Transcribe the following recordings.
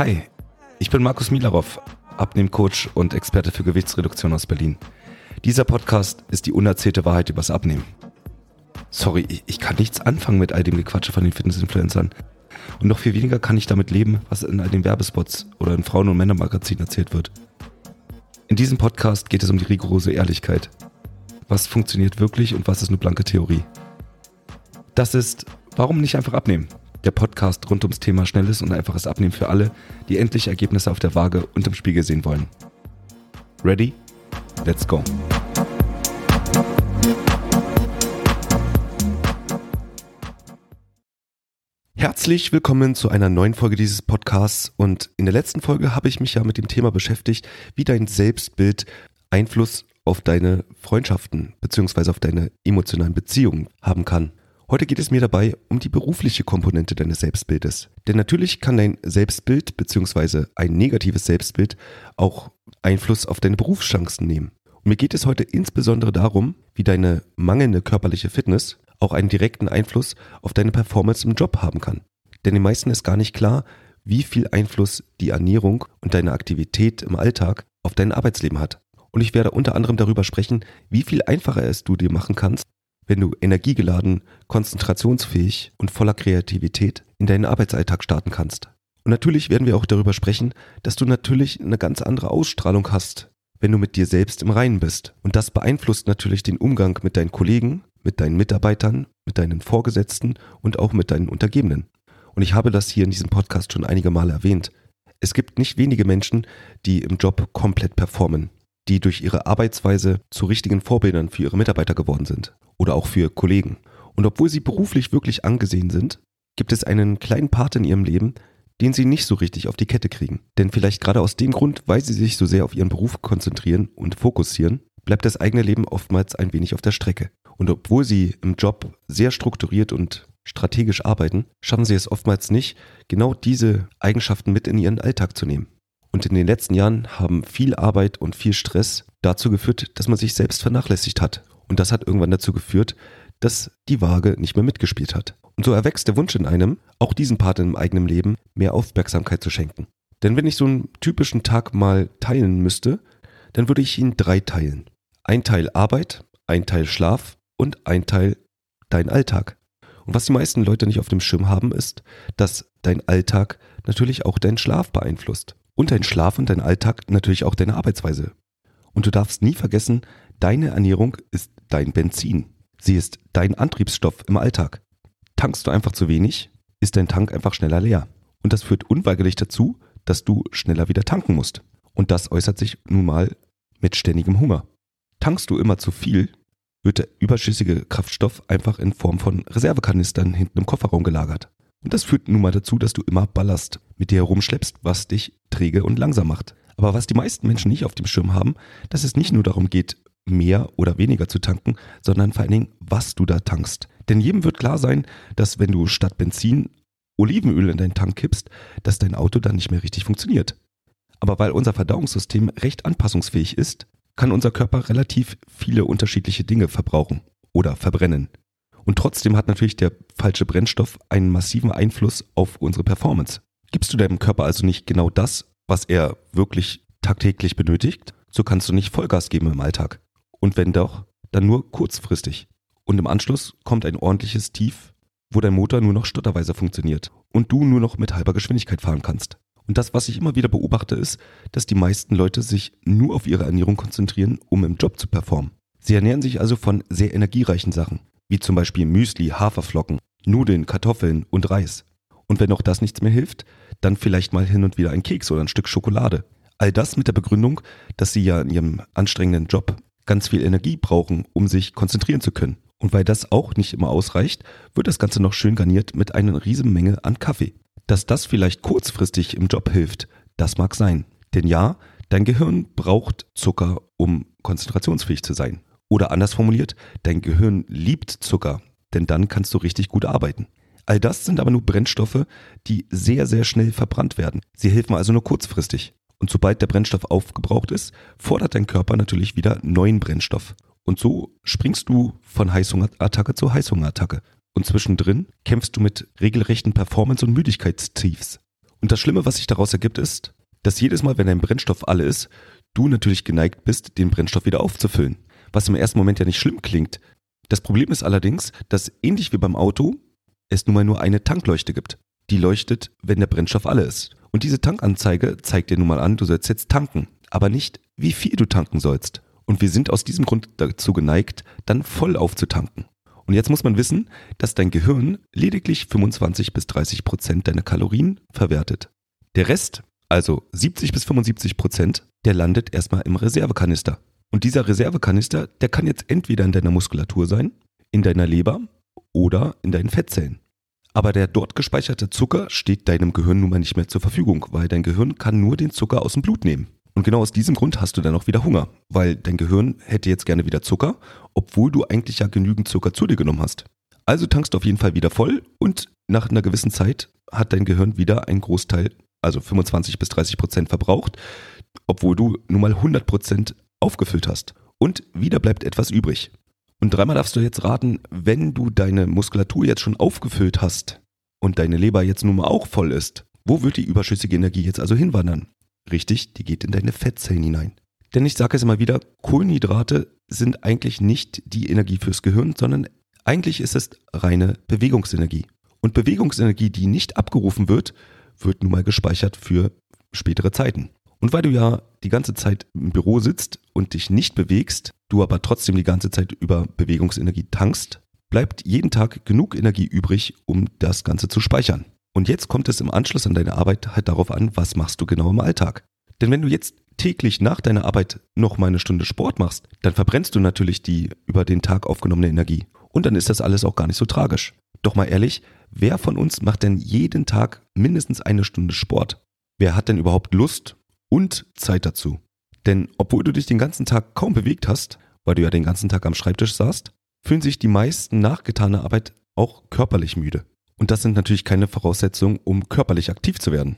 Hi, ich bin Markus Milarov, Abnehmcoach und Experte für Gewichtsreduktion aus Berlin. Dieser Podcast ist die unerzählte Wahrheit übers Abnehmen. Sorry, ich kann nichts anfangen mit all dem Gequatsche von den Fitnessinfluencern. Und noch viel weniger kann ich damit leben, was in all den Werbespots oder in Frauen- und Männermagazinen erzählt wird. In diesem Podcast geht es um die rigorose Ehrlichkeit. Was funktioniert wirklich und was ist nur blanke Theorie? Das ist Warum nicht einfach abnehmen? Der Podcast rund ums Thema schnelles und einfaches Abnehmen für alle, die endlich Ergebnisse auf der Waage und im Spiegel sehen wollen. Ready? Let's go! Herzlich willkommen zu einer neuen Folge dieses Podcasts und in der letzten Folge habe ich mich ja mit dem Thema beschäftigt, wie dein Selbstbild Einfluss auf deine Freundschaften bzw. auf deine emotionalen Beziehungen haben kann. Heute geht es mir dabei um die berufliche Komponente deines Selbstbildes. Denn natürlich kann dein Selbstbild bzw. ein negatives Selbstbild auch Einfluss auf deine Berufschancen nehmen. Und mir geht es heute insbesondere darum, wie deine mangelnde körperliche Fitness auch einen direkten Einfluss auf deine Performance im Job haben kann. Denn den meisten ist gar nicht klar, wie viel Einfluss die Ernährung und deine Aktivität im Alltag auf dein Arbeitsleben hat. Und ich werde unter anderem darüber sprechen, wie viel einfacher es du dir machen kannst, wenn du energiegeladen, konzentrationsfähig und voller Kreativität in deinen Arbeitsalltag starten kannst. Und natürlich werden wir auch darüber sprechen, dass du natürlich eine ganz andere Ausstrahlung hast, wenn du mit dir selbst im Reinen bist. Und das beeinflusst natürlich den Umgang mit deinen Kollegen, mit deinen Mitarbeitern, mit deinen Vorgesetzten und auch mit deinen Untergebenen. Und ich habe das hier in diesem Podcast schon einige Male erwähnt. Es gibt nicht wenige Menschen, die im Job komplett performen, die durch ihre Arbeitsweise zu richtigen Vorbildern für ihre Mitarbeiter geworden sind oder auch für Kollegen. Und obwohl sie beruflich wirklich angesehen sind, gibt es einen kleinen Part in ihrem Leben, den sie nicht so richtig auf die Kette kriegen. Denn vielleicht gerade aus dem Grund, weil sie sich so sehr auf ihren Beruf konzentrieren und fokussieren, bleibt das eigene Leben oftmals ein wenig auf der Strecke. Und obwohl sie im Job sehr strukturiert und strategisch arbeiten, schaffen sie es oftmals nicht, genau diese Eigenschaften mit in ihren Alltag zu nehmen. Und in den letzten Jahren haben viel Arbeit und viel Stress dazu geführt, dass man sich selbst vernachlässigt hat. Und das hat irgendwann dazu geführt, dass die Waage nicht mehr mitgespielt hat. Und so erwächst der Wunsch in einem, auch diesen Part im eigenen Leben mehr Aufmerksamkeit zu schenken. Denn wenn ich so einen typischen Tag mal teilen müsste, dann würde ich ihn drei teilen. Ein Teil Arbeit, ein Teil Schlaf und ein Teil dein Alltag. Und was die meisten Leute nicht auf dem Schirm haben, ist, dass dein Alltag natürlich auch deinen Schlaf beeinflusst. Und dein Schlaf und dein Alltag natürlich auch deine Arbeitsweise. Und du darfst nie vergessen, deine Ernährung ist dein Benzin. Sie ist dein Antriebsstoff im Alltag. Tankst du einfach zu wenig, ist dein Tank einfach schneller leer. Und das führt unweigerlich dazu, dass du schneller wieder tanken musst. Und das äußert sich nun mal mit ständigem Hunger. Tankst du immer zu viel, wird der überschüssige Kraftstoff einfach in Form von Reservekanistern hinten im Kofferraum gelagert. Und das führt nun mal dazu, dass du immer Ballast mit dir herumschleppst, was dich träge und langsam macht. Aber was die meisten Menschen nicht auf dem Schirm haben, dass es nicht nur darum geht, mehr oder weniger zu tanken, sondern vor allen Dingen, was du da tankst. Denn jedem wird klar sein, dass wenn du statt Benzin Olivenöl in deinen Tank kippst, dass dein Auto dann nicht mehr richtig funktioniert. Aber weil unser Verdauungssystem recht anpassungsfähig ist, kann unser Körper relativ viele unterschiedliche Dinge verbrauchen oder verbrennen. Und trotzdem hat natürlich der falsche Brennstoff einen massiven Einfluss auf unsere Performance. Gibst du deinem Körper also nicht genau das, was er wirklich tagtäglich benötigt, so kannst du nicht Vollgas geben im Alltag. Und wenn doch, dann nur kurzfristig. Und im Anschluss kommt ein ordentliches Tief, wo dein Motor nur noch stotterweise funktioniert und du nur noch mit halber Geschwindigkeit fahren kannst. Und das, was ich immer wieder beobachte, ist, dass die meisten Leute sich nur auf ihre Ernährung konzentrieren, um im Job zu performen. Sie ernähren sich also von sehr energiereichen Sachen, wie zum Beispiel Müsli, Haferflocken, Nudeln, Kartoffeln und Reis. Und wenn auch das nichts mehr hilft, dann vielleicht mal hin und wieder ein Keks oder ein Stück Schokolade. All das mit der Begründung, dass sie ja in ihrem anstrengenden Job ganz viel Energie brauchen, um sich konzentrieren zu können. Und weil das auch nicht immer ausreicht, wird das Ganze noch schön garniert mit einer riesen Menge an Kaffee. Dass das vielleicht kurzfristig im Job hilft, das mag sein. Denn ja, dein Gehirn braucht Zucker, um konzentrationsfähig zu sein. Oder anders formuliert, dein Gehirn liebt Zucker, denn dann kannst du richtig gut arbeiten. All das sind aber nur Brennstoffe, die sehr, sehr schnell verbrannt werden. Sie helfen also nur kurzfristig. Und sobald der Brennstoff aufgebraucht ist, fordert dein Körper natürlich wieder neuen Brennstoff. Und so springst du von Heißhungerattacke zu Heißhungerattacke. Und zwischendrin kämpfst du mit regelrechten Performance- und Müdigkeitstiefs. Und das Schlimme, was sich daraus ergibt, ist, dass jedes Mal, wenn dein Brennstoff alle ist, du natürlich geneigt bist, den Brennstoff wieder aufzufüllen. Was im ersten Moment ja nicht schlimm klingt. Das Problem ist allerdings, dass ähnlich wie beim Auto es nun mal nur eine Tankleuchte gibt. Die leuchtet, wenn der Brennstoff alle ist. Und diese Tankanzeige zeigt dir nun mal an, du sollst jetzt tanken, aber nicht, wie viel du tanken sollst. Und wir sind aus diesem Grund dazu geneigt, dann voll aufzutanken. Und jetzt muss man wissen, dass dein Gehirn lediglich 25 bis 30 Prozent deiner Kalorien verwertet. Der Rest, also 70 bis 75 Prozent, der landet erstmal im Reservekanister. Und dieser Reservekanister, der kann jetzt entweder in deiner Muskulatur sein, in deiner Leber oder in deinen Fettzellen. Aber der dort gespeicherte Zucker steht deinem Gehirn nun mal nicht mehr zur Verfügung, weil dein Gehirn kann nur den Zucker aus dem Blut nehmen. Und genau aus diesem Grund hast du dann auch wieder Hunger, weil dein Gehirn hätte jetzt gerne wieder Zucker, obwohl du eigentlich ja genügend Zucker zu dir genommen hast. Also tankst du auf jeden Fall wieder voll und nach einer gewissen Zeit hat dein Gehirn wieder einen Großteil, also 25 bis 30 Prozent verbraucht, obwohl du nun mal 100 Prozent aufgefüllt hast. Und wieder bleibt etwas übrig. Und dreimal darfst du jetzt raten, wenn du deine Muskulatur jetzt schon aufgefüllt hast und deine Leber jetzt nun mal auch voll ist, wo wird die überschüssige Energie jetzt also hinwandern? Richtig, die geht in deine Fettzellen hinein. Denn ich sage es immer wieder, Kohlenhydrate sind eigentlich nicht die Energie fürs Gehirn, sondern eigentlich ist es reine Bewegungsenergie. Und Bewegungsenergie, die nicht abgerufen wird, wird nun mal gespeichert für spätere Zeiten. Und weil du ja die ganze Zeit im Büro sitzt und dich nicht bewegst, du aber trotzdem die ganze Zeit über Bewegungsenergie tankst, bleibt jeden Tag genug Energie übrig, um das Ganze zu speichern. Und jetzt kommt es im Anschluss an deine Arbeit halt darauf an, was machst du genau im Alltag. Denn wenn du jetzt täglich nach deiner Arbeit noch mal eine Stunde Sport machst, dann verbrennst du natürlich die über den Tag aufgenommene Energie. Und dann ist das alles auch gar nicht so tragisch. Doch mal ehrlich, wer von uns macht denn jeden Tag mindestens eine Stunde Sport? Wer hat denn überhaupt Lust und Zeit dazu? Denn obwohl du dich den ganzen Tag kaum bewegt hast, weil du ja den ganzen Tag am Schreibtisch saßt, fühlen sich die meisten nachgetane Arbeit auch körperlich müde. Und das sind natürlich keine Voraussetzungen, um körperlich aktiv zu werden.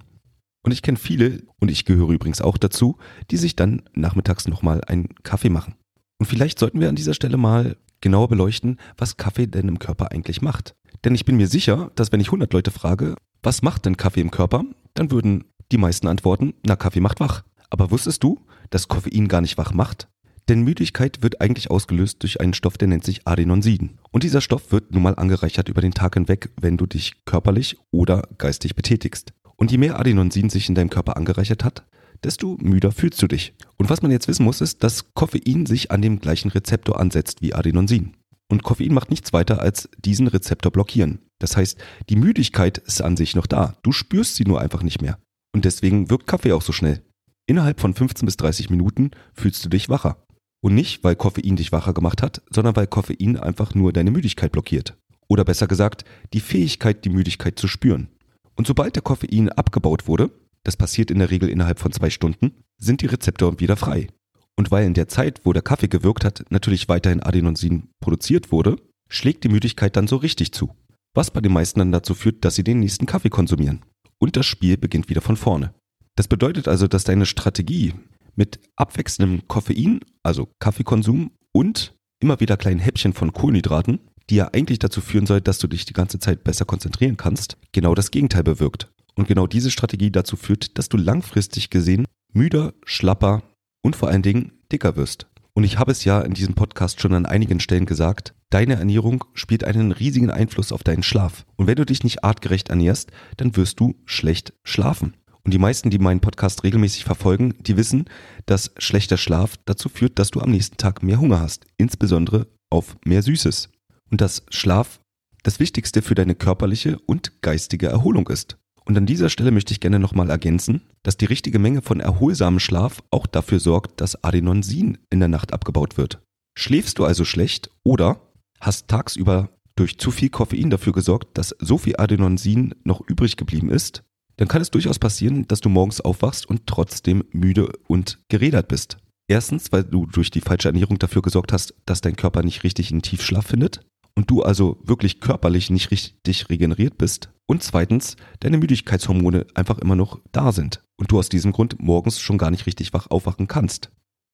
Und ich kenne viele, und ich gehöre übrigens auch dazu, die sich dann nachmittags nochmal einen Kaffee machen. Und vielleicht sollten wir an dieser Stelle mal genauer beleuchten, was Kaffee denn im Körper eigentlich macht. Denn ich bin mir sicher, dass wenn ich 100 Leute frage, was macht denn Kaffee im Körper, dann würden die meisten antworten, na Kaffee macht wach. Aber wusstest du, dass Koffein gar nicht wach macht? Denn Müdigkeit wird eigentlich ausgelöst durch einen Stoff, der nennt sich Adenosin. Und dieser Stoff wird nun mal angereichert über den Tag hinweg, wenn du dich körperlich oder geistig betätigst. Und je mehr Adenosin sich in deinem Körper angereichert hat, desto müder fühlst du dich. Und was man jetzt wissen muss, ist, dass Koffein sich an dem gleichen Rezeptor ansetzt wie Adenosin. Und Koffein macht nichts weiter als diesen Rezeptor blockieren. Das heißt, die Müdigkeit ist an sich noch da. Du spürst sie nur einfach nicht mehr. Und deswegen wirkt Kaffee auch so schnell. Innerhalb von 15 bis 30 Minuten fühlst du dich wacher. Und nicht, weil Koffein dich wacher gemacht hat, sondern weil Koffein einfach nur deine Müdigkeit blockiert. Oder besser gesagt, die Fähigkeit, die Müdigkeit zu spüren. Und sobald der Koffein abgebaut wurde, das passiert in der Regel innerhalb von zwei Stunden, sind die Rezeptoren wieder frei. Und weil in der Zeit, wo der Kaffee gewirkt hat, natürlich weiterhin Adenosin produziert wurde, schlägt die Müdigkeit dann so richtig zu. Was bei den meisten dann dazu führt, dass sie den nächsten Kaffee konsumieren. Und das Spiel beginnt wieder von vorne. Das bedeutet also, dass deine Strategie, mit abwechselndem Koffein, also Kaffeekonsum und immer wieder kleinen Häppchen von Kohlenhydraten, die ja eigentlich dazu führen soll, dass du dich die ganze Zeit besser konzentrieren kannst, genau das Gegenteil bewirkt. Und genau diese Strategie dazu führt, dass du langfristig gesehen müder, schlapper und vor allen Dingen dicker wirst. Und ich habe es ja in diesem Podcast schon an einigen Stellen gesagt, deine Ernährung spielt einen riesigen Einfluss auf deinen Schlaf. Und wenn du dich nicht artgerecht ernährst, dann wirst du schlecht schlafen. Und die meisten, die meinen Podcast regelmäßig verfolgen, die wissen, dass schlechter Schlaf dazu führt, dass du am nächsten Tag mehr Hunger hast, insbesondere auf mehr Süßes. Und dass Schlaf das Wichtigste für deine körperliche und geistige Erholung ist. Und an dieser Stelle möchte ich gerne nochmal ergänzen, dass die richtige Menge von erholsamem Schlaf auch dafür sorgt, dass Adenosin in der Nacht abgebaut wird. Schläfst du also schlecht oder hast tagsüber durch zu viel Koffein dafür gesorgt, dass so viel Adenosin noch übrig geblieben ist, dann kann es durchaus passieren, dass du morgens aufwachst und trotzdem müde und gerädert bist. Erstens, weil du durch die falsche Ernährung dafür gesorgt hast, dass dein Körper nicht richtig in Tiefschlaf findet und du also wirklich körperlich nicht richtig regeneriert bist. Und zweitens, deine Müdigkeitshormone einfach immer noch da sind und du aus diesem Grund morgens schon gar nicht richtig wach aufwachen kannst.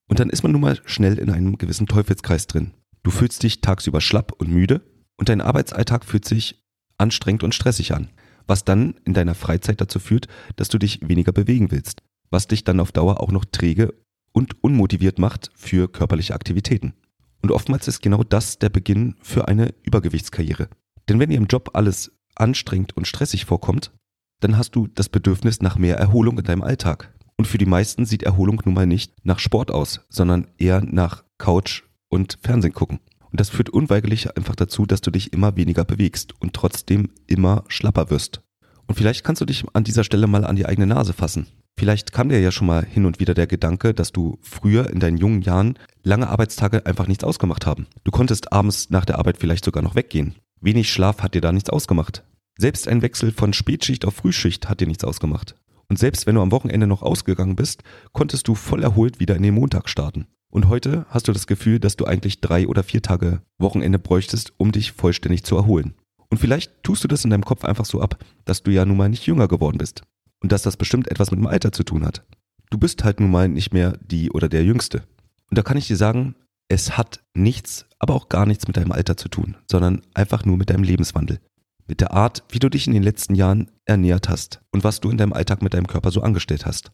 Und dann ist man nun mal schnell in einem gewissen Teufelskreis drin. Du fühlst dich tagsüber schlapp und müde und dein Arbeitsalltag fühlt sich anstrengend und stressig an was dann in deiner Freizeit dazu führt, dass du dich weniger bewegen willst, was dich dann auf Dauer auch noch träge und unmotiviert macht für körperliche Aktivitäten. Und oftmals ist genau das der Beginn für eine Übergewichtskarriere. Denn wenn dir im Job alles anstrengend und stressig vorkommt, dann hast du das Bedürfnis nach mehr Erholung in deinem Alltag. Und für die meisten sieht Erholung nun mal nicht nach Sport aus, sondern eher nach Couch und Fernsehen gucken. Und das führt unweigerlich einfach dazu, dass du dich immer weniger bewegst und trotzdem immer schlapper wirst. Und vielleicht kannst du dich an dieser Stelle mal an die eigene Nase fassen. Vielleicht kam dir ja schon mal hin und wieder der Gedanke, dass du früher in deinen jungen Jahren lange Arbeitstage einfach nichts ausgemacht haben. Du konntest abends nach der Arbeit vielleicht sogar noch weggehen. Wenig Schlaf hat dir da nichts ausgemacht. Selbst ein Wechsel von Spätschicht auf Frühschicht hat dir nichts ausgemacht. Und selbst wenn du am Wochenende noch ausgegangen bist, konntest du voll erholt wieder in den Montag starten. Und heute hast du das Gefühl, dass du eigentlich drei oder vier Tage Wochenende bräuchtest, um dich vollständig zu erholen. Und vielleicht tust du das in deinem Kopf einfach so ab, dass du ja nun mal nicht jünger geworden bist. Und dass das bestimmt etwas mit dem Alter zu tun hat. Du bist halt nun mal nicht mehr die oder der Jüngste. Und da kann ich dir sagen, es hat nichts, aber auch gar nichts mit deinem Alter zu tun, sondern einfach nur mit deinem Lebenswandel mit der Art, wie du dich in den letzten Jahren ernährt hast und was du in deinem Alltag mit deinem Körper so angestellt hast.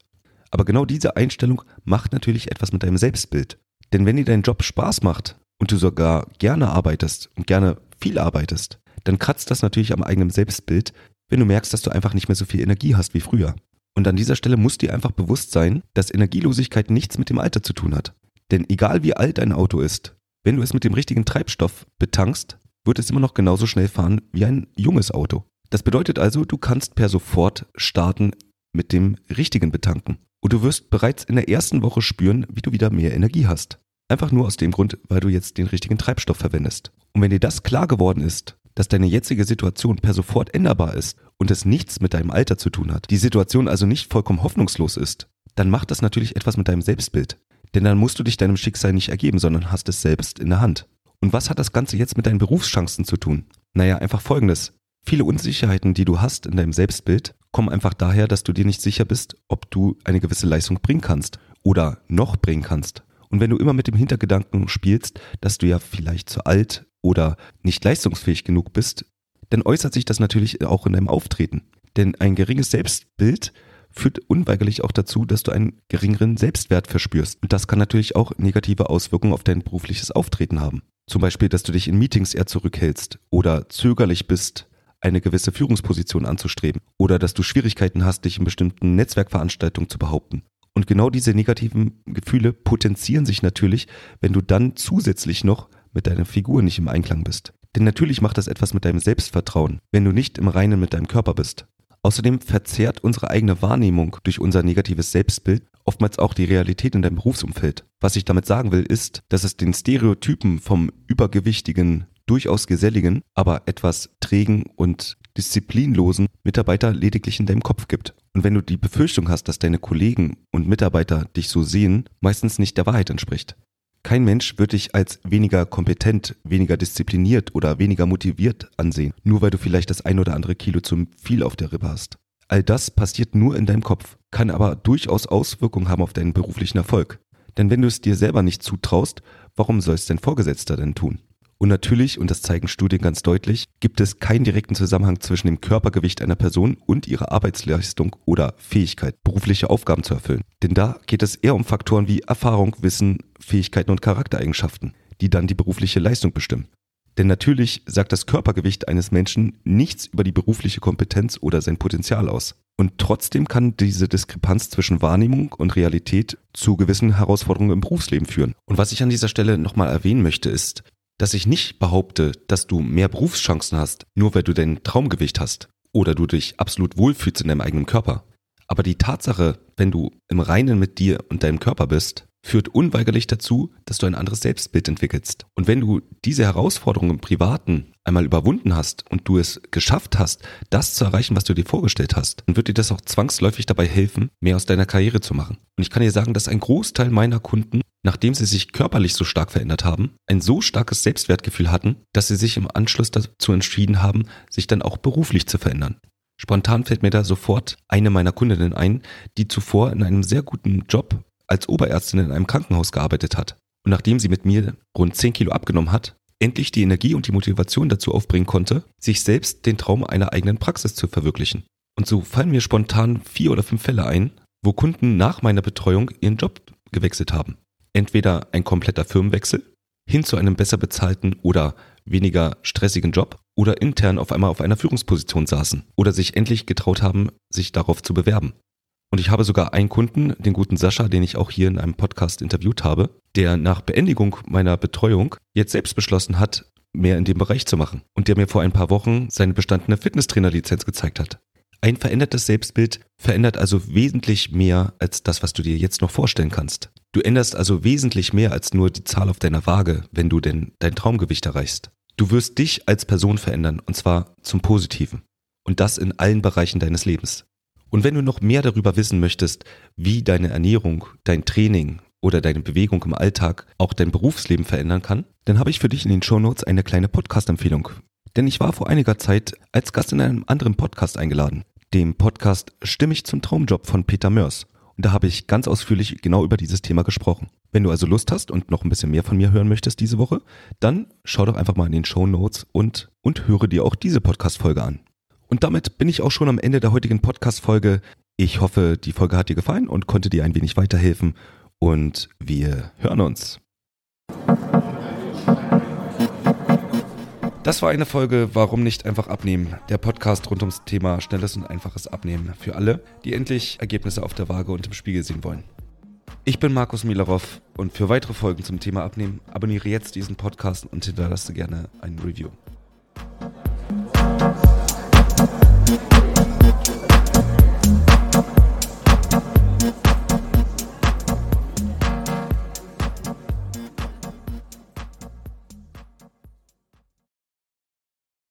Aber genau diese Einstellung macht natürlich etwas mit deinem Selbstbild. Denn wenn dir dein Job Spaß macht und du sogar gerne arbeitest und gerne viel arbeitest, dann kratzt das natürlich am eigenen Selbstbild, wenn du merkst, dass du einfach nicht mehr so viel Energie hast wie früher. Und an dieser Stelle muss dir einfach bewusst sein, dass Energielosigkeit nichts mit dem Alter zu tun hat. Denn egal wie alt ein Auto ist, wenn du es mit dem richtigen Treibstoff betankst, wird es immer noch genauso schnell fahren wie ein junges Auto. Das bedeutet also, du kannst per sofort starten mit dem richtigen Betanken. Und du wirst bereits in der ersten Woche spüren, wie du wieder mehr Energie hast. Einfach nur aus dem Grund, weil du jetzt den richtigen Treibstoff verwendest. Und wenn dir das klar geworden ist, dass deine jetzige Situation per sofort änderbar ist und es nichts mit deinem Alter zu tun hat, die Situation also nicht vollkommen hoffnungslos ist, dann macht das natürlich etwas mit deinem Selbstbild. Denn dann musst du dich deinem Schicksal nicht ergeben, sondern hast es selbst in der Hand. Und was hat das Ganze jetzt mit deinen Berufschancen zu tun? Naja, einfach folgendes. Viele Unsicherheiten, die du hast in deinem Selbstbild, kommen einfach daher, dass du dir nicht sicher bist, ob du eine gewisse Leistung bringen kannst oder noch bringen kannst. Und wenn du immer mit dem Hintergedanken spielst, dass du ja vielleicht zu alt oder nicht leistungsfähig genug bist, dann äußert sich das natürlich auch in deinem Auftreten. Denn ein geringes Selbstbild führt unweigerlich auch dazu, dass du einen geringeren Selbstwert verspürst. Und das kann natürlich auch negative Auswirkungen auf dein berufliches Auftreten haben. Zum Beispiel, dass du dich in Meetings eher zurückhältst oder zögerlich bist, eine gewisse Führungsposition anzustreben oder dass du Schwierigkeiten hast, dich in bestimmten Netzwerkveranstaltungen zu behaupten. Und genau diese negativen Gefühle potenzieren sich natürlich, wenn du dann zusätzlich noch mit deiner Figur nicht im Einklang bist. Denn natürlich macht das etwas mit deinem Selbstvertrauen, wenn du nicht im Reinen mit deinem Körper bist. Außerdem verzerrt unsere eigene Wahrnehmung durch unser negatives Selbstbild oftmals auch die Realität in deinem Berufsumfeld. Was ich damit sagen will, ist, dass es den Stereotypen vom übergewichtigen, durchaus geselligen, aber etwas trägen und disziplinlosen Mitarbeiter lediglich in deinem Kopf gibt. Und wenn du die Befürchtung hast, dass deine Kollegen und Mitarbeiter dich so sehen, meistens nicht der Wahrheit entspricht. Kein Mensch wird dich als weniger kompetent, weniger diszipliniert oder weniger motiviert ansehen, nur weil du vielleicht das ein oder andere Kilo zu viel auf der Rippe hast. All das passiert nur in deinem Kopf, kann aber durchaus Auswirkungen haben auf deinen beruflichen Erfolg. Denn wenn du es dir selber nicht zutraust, warum soll es dein Vorgesetzter denn tun? Und natürlich, und das zeigen Studien ganz deutlich, gibt es keinen direkten Zusammenhang zwischen dem Körpergewicht einer Person und ihrer Arbeitsleistung oder Fähigkeit, berufliche Aufgaben zu erfüllen. Denn da geht es eher um Faktoren wie Erfahrung, Wissen, Fähigkeiten und Charaktereigenschaften, die dann die berufliche Leistung bestimmen. Denn natürlich sagt das Körpergewicht eines Menschen nichts über die berufliche Kompetenz oder sein Potenzial aus. Und trotzdem kann diese Diskrepanz zwischen Wahrnehmung und Realität zu gewissen Herausforderungen im Berufsleben führen. Und was ich an dieser Stelle nochmal erwähnen möchte, ist, dass ich nicht behaupte, dass du mehr Berufschancen hast, nur weil du dein Traumgewicht hast oder du dich absolut wohlfühlst in deinem eigenen Körper. Aber die Tatsache, wenn du im Reinen mit dir und deinem Körper bist, führt unweigerlich dazu, dass du ein anderes Selbstbild entwickelst. Und wenn du diese Herausforderungen im Privaten einmal überwunden hast und du es geschafft hast, das zu erreichen, was du dir vorgestellt hast, dann wird dir das auch zwangsläufig dabei helfen, mehr aus deiner Karriere zu machen. Und ich kann dir sagen, dass ein Großteil meiner Kunden, nachdem sie sich körperlich so stark verändert haben, ein so starkes Selbstwertgefühl hatten, dass sie sich im Anschluss dazu entschieden haben, sich dann auch beruflich zu verändern. Spontan fällt mir da sofort eine meiner Kundinnen ein, die zuvor in einem sehr guten Job als Oberärztin in einem Krankenhaus gearbeitet hat. Und nachdem sie mit mir rund 10 Kilo abgenommen hat, endlich die Energie und die Motivation dazu aufbringen konnte, sich selbst den Traum einer eigenen Praxis zu verwirklichen. Und so fallen mir spontan vier oder fünf Fälle ein, wo Kunden nach meiner Betreuung ihren Job gewechselt haben. Entweder ein kompletter Firmenwechsel hin zu einem besser bezahlten oder weniger stressigen Job oder intern auf einmal auf einer Führungsposition saßen oder sich endlich getraut haben, sich darauf zu bewerben. Und ich habe sogar einen Kunden, den guten Sascha, den ich auch hier in einem Podcast interviewt habe, der nach Beendigung meiner Betreuung jetzt selbst beschlossen hat, mehr in dem Bereich zu machen und der mir vor ein paar Wochen seine bestandene Fitnesstrainerlizenz gezeigt hat. Ein verändertes Selbstbild verändert also wesentlich mehr als das, was du dir jetzt noch vorstellen kannst. Du änderst also wesentlich mehr als nur die Zahl auf deiner Waage, wenn du denn dein Traumgewicht erreichst. Du wirst dich als Person verändern und zwar zum Positiven. Und das in allen Bereichen deines Lebens. Und wenn du noch mehr darüber wissen möchtest, wie deine Ernährung, dein Training oder deine Bewegung im Alltag auch dein Berufsleben verändern kann, dann habe ich für dich in den Shownotes eine kleine Podcast-Empfehlung. Denn ich war vor einiger Zeit als Gast in einem anderen Podcast eingeladen dem Podcast Stimmig zum Traumjob von Peter Mörs. Und da habe ich ganz ausführlich genau über dieses Thema gesprochen. Wenn du also Lust hast und noch ein bisschen mehr von mir hören möchtest diese Woche, dann schau doch einfach mal in den Show Notes und, und höre dir auch diese Podcast-Folge an. Und damit bin ich auch schon am Ende der heutigen Podcast-Folge. Ich hoffe, die Folge hat dir gefallen und konnte dir ein wenig weiterhelfen. Und wir hören uns. Das war eine Folge Warum nicht einfach abnehmen? Der Podcast rund ums Thema schnelles und einfaches Abnehmen für alle, die endlich Ergebnisse auf der Waage und im Spiegel sehen wollen. Ich bin Markus Milarov und für weitere Folgen zum Thema Abnehmen abonniere jetzt diesen Podcast und hinterlasse gerne ein Review.